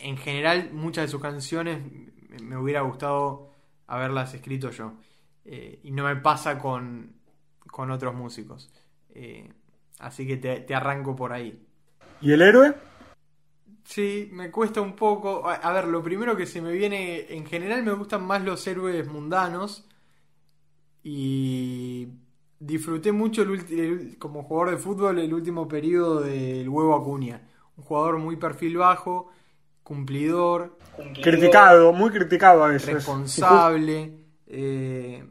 en general muchas de sus canciones me hubiera gustado haberlas escrito yo. Eh, y no me pasa con, con otros músicos. Eh, así que te, te arranco por ahí. ¿Y el héroe? Sí, me cuesta un poco. A, a ver, lo primero que se me viene. En general me gustan más los héroes mundanos. Y disfruté mucho el ulti- el- como jugador de fútbol el último periodo del huevo Acuña. Un jugador muy perfil bajo, cumplidor, Criticado, muy criticado a veces. responsable. eh,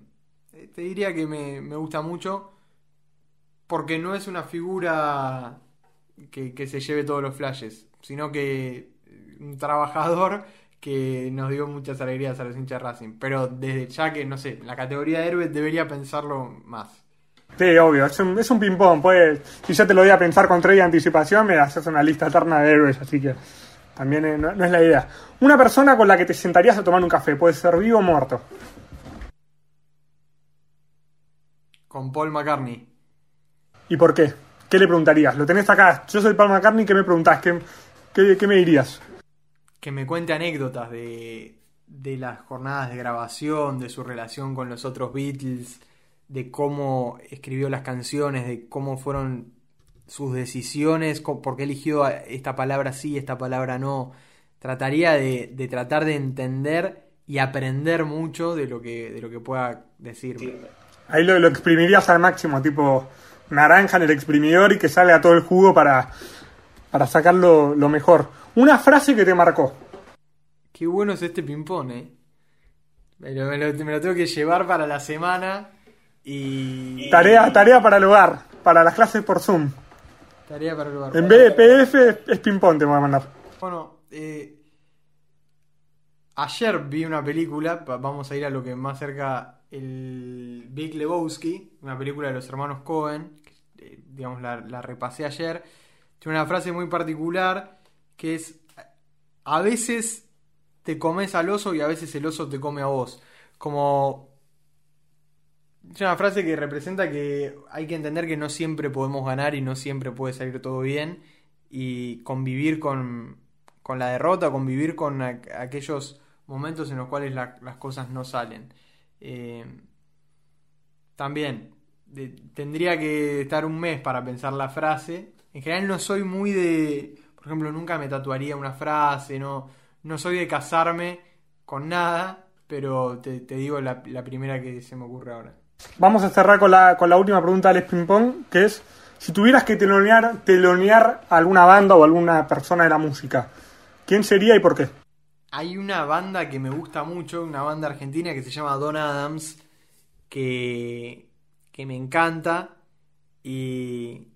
te diría que me, me gusta mucho. Porque no es una figura que, que se lleve todos los flashes, sino que un trabajador que nos dio muchas alegrías a los hinchas de Racing. Pero desde ya que, no sé, la categoría de héroe debería pensarlo más. Sí, obvio, es un, es un ping-pong. Pues, si yo te lo voy a pensar con tres de anticipación, me haces una lista eterna de héroes, así que también eh, no, no es la idea. Una persona con la que te sentarías a tomar un café, puede ser vivo o muerto. Con Paul McCartney. ¿Y por qué? ¿Qué le preguntarías? Lo tenés acá, yo soy Paul McCartney, ¿qué me preguntás? ¿Qué, qué, qué me dirías? que me cuente anécdotas de, de las jornadas de grabación, de su relación con los otros Beatles, de cómo escribió las canciones, de cómo fueron sus decisiones, por qué eligió a- esta palabra sí, esta palabra no. Trataría de, de tratar de entender y aprender mucho de lo que, de lo que pueda decirme. Ahí lo, lo exprimirías al máximo, tipo naranja en el exprimidor y que salga todo el jugo para, para sacarlo lo mejor. Una frase que te marcó. Qué bueno es este ping-pong, eh. Me lo, me lo- me lo tengo que llevar para la semana y... Tarea, tarea para el hogar, para las clases por Zoom. Tarea para el lugar. En vez de PDF es ping-pong te voy a mandar. Bueno, eh, ayer vi una película, va- vamos a ir a lo que más cerca, el Big Lebowski, una película de los hermanos Cohen, que, eh, digamos, la, la repasé ayer. Tiene una frase muy particular que es, a veces te comes al oso y a veces el oso te come a vos. Como... Es una frase que representa que hay que entender que no siempre podemos ganar y no siempre puede salir todo bien y convivir con, con la derrota, convivir con aquellos momentos en los cuales las cosas no salen. Eh, también tendría que estar un mes para pensar la frase. En general no soy muy de, por ejemplo, nunca me tatuaría una frase, no, no soy de casarme con nada, pero te, digo la, primera que se me ocurre ahora. Vamos a cerrar con la, última pregunta de Alex Ping que es, si tuvieras que telonear, telonear a alguna banda o alguna persona de la música, ¿quién sería y por qué? Hay una banda que me gusta mucho, una banda argentina que se llama Don Adams, que, que me encanta y,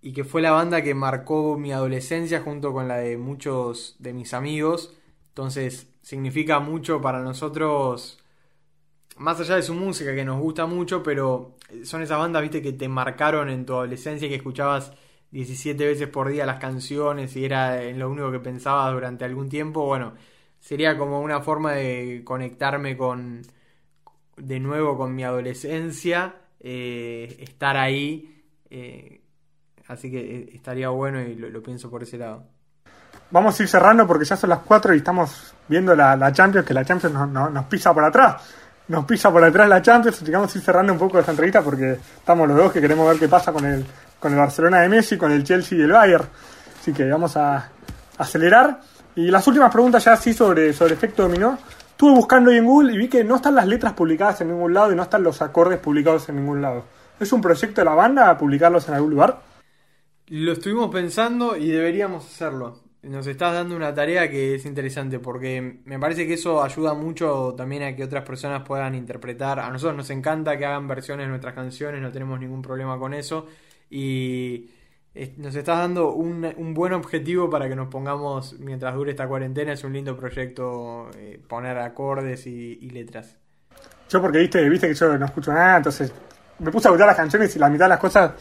y que fue la banda que marcó mi adolescencia junto con la de muchos de mis amigos. Entonces significa mucho para nosotros, más allá de su música que nos gusta mucho, pero son esas bandas, viste, que te marcaron en tu adolescencia, que escuchabas 17 veces por día las canciones y era lo único que pensabas durante algún tiempo. Bueno, sería como una forma de conectarme con de nuevo con mi adolescencia, eh, estar ahí. Eh, así que eh, estaría bueno y lo, pienso por ese lado. Vamos a ir cerrando porque ya son las 4 y estamos viendo la, Champions, que la Champions nos pisa por atrás. Nos pisa por atrás la Champions, a ir cerrando un poco esta entrevista porque estamos los dos que queremos ver qué pasa con el, con el Barcelona de Messi, con el Chelsea y el Bayern. Así que vamos a acelerar. Y las últimas preguntas ya sí sobre, sobre efecto dominó. Estuve buscando ahí en Google y vi que no están las letras publicadas en ningún lado y no están los acordes publicados en ningún lado. ¿Es un proyecto de la banda publicarlos en algún lugar? Lo estuvimos pensando y deberíamos hacerlo. Nos estás dando una tarea que es interesante porque me parece que eso ayuda mucho también a que otras personas puedan interpretar. A nosotros nos encanta que hagan versiones de nuestras canciones, no tenemos ningún problema con eso. Y nos estás dando un, buen objetivo para que nos pongamos mientras dure esta cuarentena. Es un lindo proyecto eh, poner acordes y, letras. Yo porque viste, viste que yo no escucho nada, entonces me puse a escuchar las canciones y la mitad de las cosas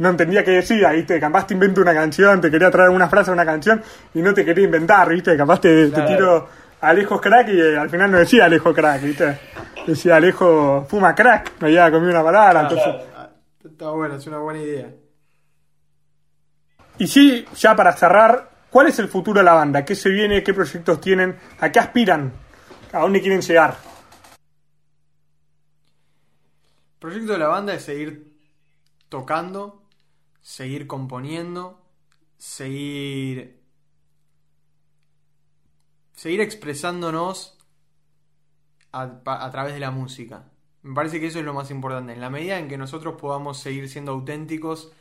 no entendía qué decía, viste, capaz te invento una canción, te quería traer una frase de una canción y no te quería inventar, viste, capaz te, tiro Alejo Crack y eh, al final no decía Alejo Crack, viste, decía Alejo Fuma Crack, me había comido una palabra, entonces... Está bueno, es una buena idea. Y sí, ya para cerrar, ¿cuál es el futuro de la banda? ¿Qué se viene? ¿Qué proyectos tienen? ¿A qué aspiran? ¿A dónde quieren llegar? El proyecto de la banda es seguir tocando, seguir componiendo, seguir seguir expresándonos a, a, través de la música. Me parece que eso es lo más importante. En la medida en que nosotros podamos seguir siendo auténticos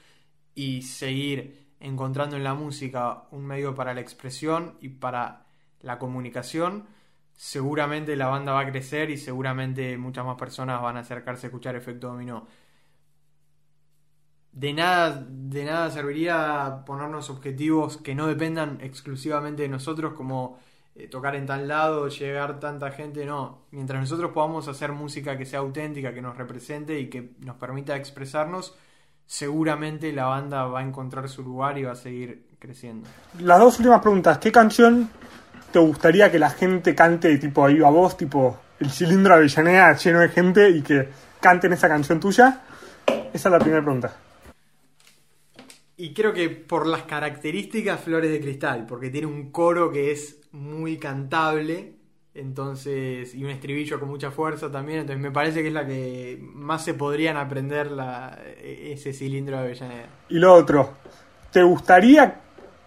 y seguir encontrando en la música un medio para la expresión y para la comunicación, seguramente la banda va a crecer y seguramente muchas más personas van a acercarse a escuchar Efecto Dominó. De nada, de nada serviría ponernos objetivos que no dependan exclusivamente de nosotros, como eh, tocar en tal lado, llegar tanta gente, no. Mientras nosotros podamos hacer música que sea auténtica, que nos represente y que nos permita expresarnos, seguramente la banda va a encontrar su lugar y va a seguir creciendo. Las dos últimas preguntas. ¿Qué canción te gustaría que la gente cante tipo ahí a vos, tipo el cilindro Avellaneda lleno de gente y que canten esa canción tuya? Esa es la primera pregunta. Y creo que por las características Flores de Cristal, porque tiene un coro que es muy cantable entonces, y un estribillo con mucha fuerza también, entonces me parece que es la que más se podrían aprender la, ese cilindro de Avellaneda. Y lo otro, ¿te gustaría,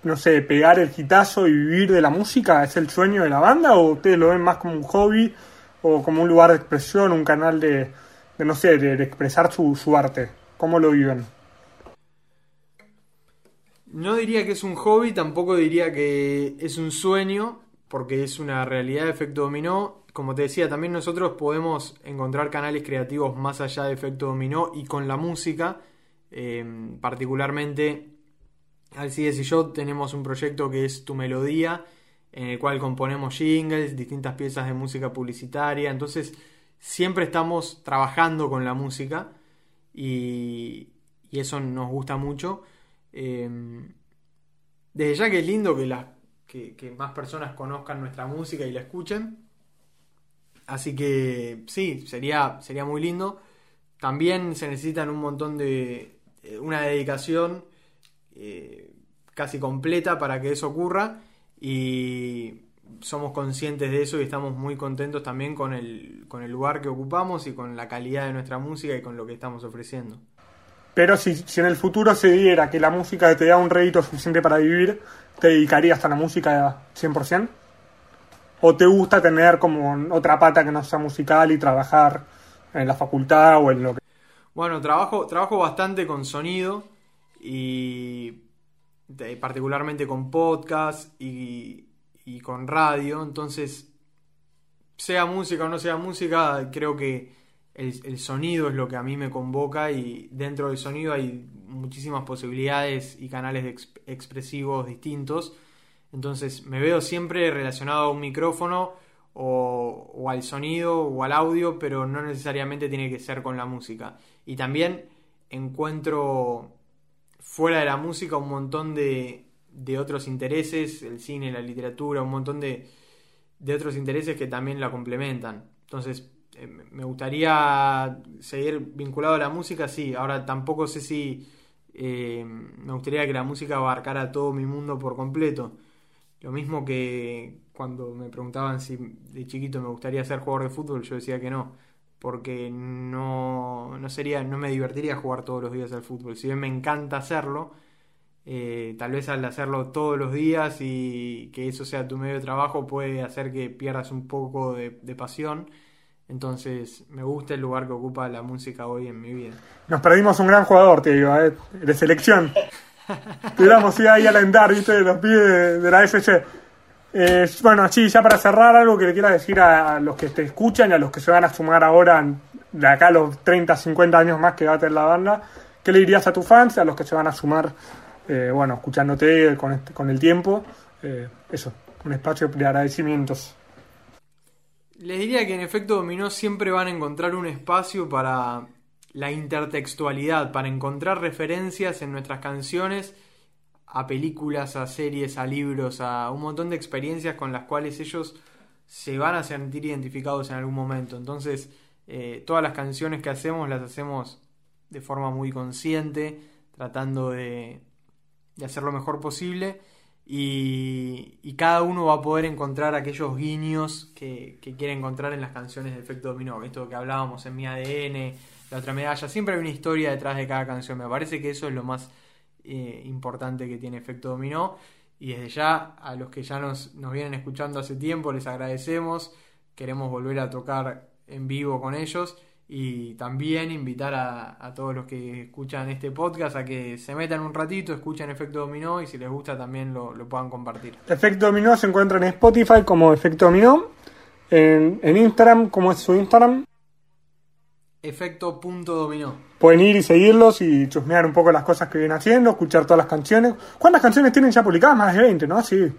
no sé, pegar el gitazo y vivir de la música? ¿Es el sueño de la banda o ustedes lo ven más como un hobby o como un lugar de expresión, un canal de, no sé, de, expresar su, su arte? ¿Cómo lo viven? No diría que es un hobby, tampoco diría que es un sueño, porque es una realidad de efecto dominó. Como te decía, también nosotros podemos encontrar canales creativos más allá de efecto dominó y con la música. Em, particularmente, Alcides y yo tenemos un proyecto que es Tu Melodía, en el cual componemos jingles, distintas piezas de música publicitaria. Entonces, siempre estamos trabajando con la música y, eso nos gusta mucho. Em, desde ya que es lindo que las que, más personas conozcan nuestra música y la escuchen. Así que sí, sería, sería muy lindo. También se necesitan un montón de. eh, una dedicación eh, casi completa para que eso ocurra. Y somos conscientes de eso y estamos muy contentos también con el, con el lugar que ocupamos y con la calidad de nuestra música y con lo que estamos ofreciendo. Pero si, si en el futuro se diera que la música te da un rédito suficiente para vivir, ¿te dedicarías a la música 100%? ¿O te gusta tener como otra pata que no sea musical y trabajar en la facultad o en lo que... Bueno, trabajo, trabajo bastante con sonido y particularmente con podcast y, y con radio. Entonces, sea música o no sea música, creo que el, sonido es lo que a mí me convoca y dentro del sonido hay muchísimas posibilidades y canales expresivos distintos. Entonces me veo siempre relacionado a un micrófono o, o al sonido o al audio, pero no necesariamente tiene que ser con la música. Y también encuentro fuera de la música un montón de, de otros intereses, el cine, la literatura, un montón de, de otros intereses que también la complementan. Entonces, eh, me gustaría seguir vinculado a la música, sí. Ahora tampoco sé si eh, me gustaría que la música abarcara todo mi mundo por completo. Lo mismo que cuando me preguntaban si de chiquito me gustaría ser jugador de fútbol, yo decía que no, porque no, no sería, no me divertiría jugar todos los días al fútbol. Si bien me encanta hacerlo, eh, tal vez al hacerlo todos los días y que eso sea tu medio de trabajo puede hacer que pierdas un poco de, de pasión. Entonces me gusta el lugar que ocupa la música hoy en mi vida. Nos perdimos un gran jugador, te digo, ¿eh? de selección. Te hubiéramos ido ahí a alentar, viste, de los pies de, la FC. Eh, bueno, sí, ya para cerrar, algo que le quiera decir a, a los que te escuchan y a los que se van a sumar ahora, de acá a los 30, 50 años más que va a tener la banda, ¿qué le dirías a tus fans, a los que se van a sumar, eh, bueno, escuchándote con, este- con el tiempo? Eh, eso, un espacio de agradecimientos. Les diría que en efecto dominó siempre van a encontrar un espacio para la intertextualidad, para encontrar referencias en nuestras canciones a películas, a series, a libros, a un montón de experiencias con las cuales ellos se van a sentir identificados en algún momento. Entonces, eh, todas las canciones que hacemos las hacemos de forma muy consciente, tratando de, de hacer lo mejor posible. Y, cada uno va a poder encontrar aquellos guiños que, quiere encontrar en las canciones de Efecto Dominó. Esto que hablábamos en Mi ADN, la otra medalla. Siempre hay una historia detrás de cada canción. Me parece que eso es lo más eh, importante que tiene Efecto Dominó. Y desde ya, a los que ya nos vienen escuchando hace tiempo, les agradecemos. Queremos volver a tocar en vivo con ellos. Y también invitar a, a todos los que escuchan este podcast a que se metan un ratito, escuchen Efecto Dominó y si les gusta también lo, lo puedan compartir. Efecto Dominó se encuentra en Spotify como Efecto Dominó, en, en Instagram, como es su Instagram. Efecto punto dominó. Pueden ir y seguirlos y chusmear un poco las cosas que vienen haciendo, escuchar todas las canciones. ¿Cuántas canciones tienen ya publicadas? Más de 20, ¿no? Sí.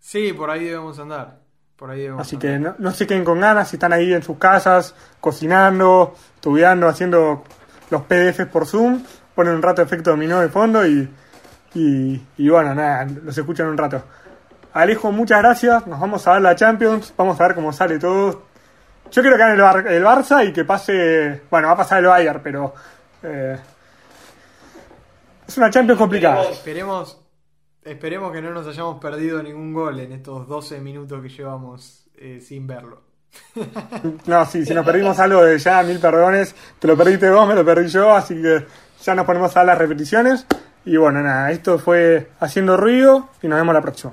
Sí, por ahí debemos andar. Por ahí debemos Así que no, no se queden con ganas si están ahí en sus casas, cocinando, estudiando, haciendo los PDFs por Zoom. Ponen un rato de efecto dominó de fondo y, y, y bueno, nada, los escuchan un rato. Alejo, muchas gracias. Nos vamos a ver la Champions. Vamos a ver cómo sale todo. Yo quiero que gane el, Bar- el Barça y que pase. Bueno, va a pasar el Bayern, pero. eh, es una Champions complicada. Esperemos, esperemos que no nos hayamos perdido ningún gol en estos 12 minutos que llevamos eh, sin verlo. No, sí, si nos perdimos algo de ya, mil perdones. Te lo perdiste vos, me lo perdí yo, así que ya nos ponemos a las repeticiones. Y bueno, nada, esto fue Haciendo Ruido y nos vemos la próxima.